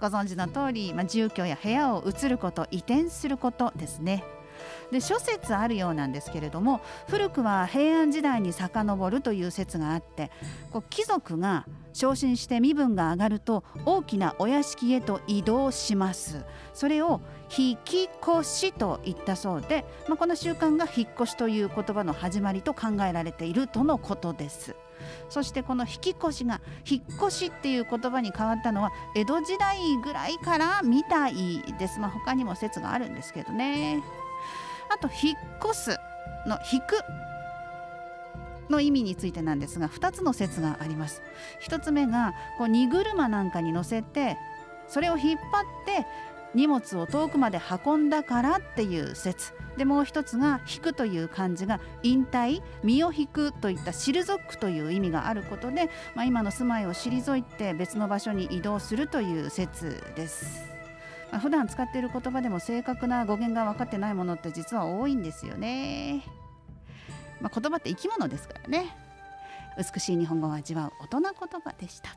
ご存知の通り、まあ、住居や部屋を移ること移転することですね。で諸説あるようなんですけれども古くは平安時代に遡るという説があってこう貴族が昇進して身分が上がると大きなお屋敷へと移動します。それを引き越しと言ったそうで、まあ、この習慣が引っ越しという言葉の始まりと考えられているとのことです。そしてこの引き越しが引っ越しっていう言葉に変わったのは江戸時代ぐらいからみたいです。まあ他にも説があるんですけどね。あと引っ越すの引く。の意味についてなんですが2つの説があります1つ目がこう荷車なんかに乗せてそれを引っ張って荷物を遠くまで運んだからっていう説でもう一つが「引く」という漢字が引退身を引くといった退くという意味があることで、まあ、今の住まいを退いて別の場所に移動するという説です。まあ、普段使っている言葉でも正確な語源が分かってないものって実は多いんですよね。まあ、言葉って生き物ですからね美しい日本語を味わう大人言葉でした。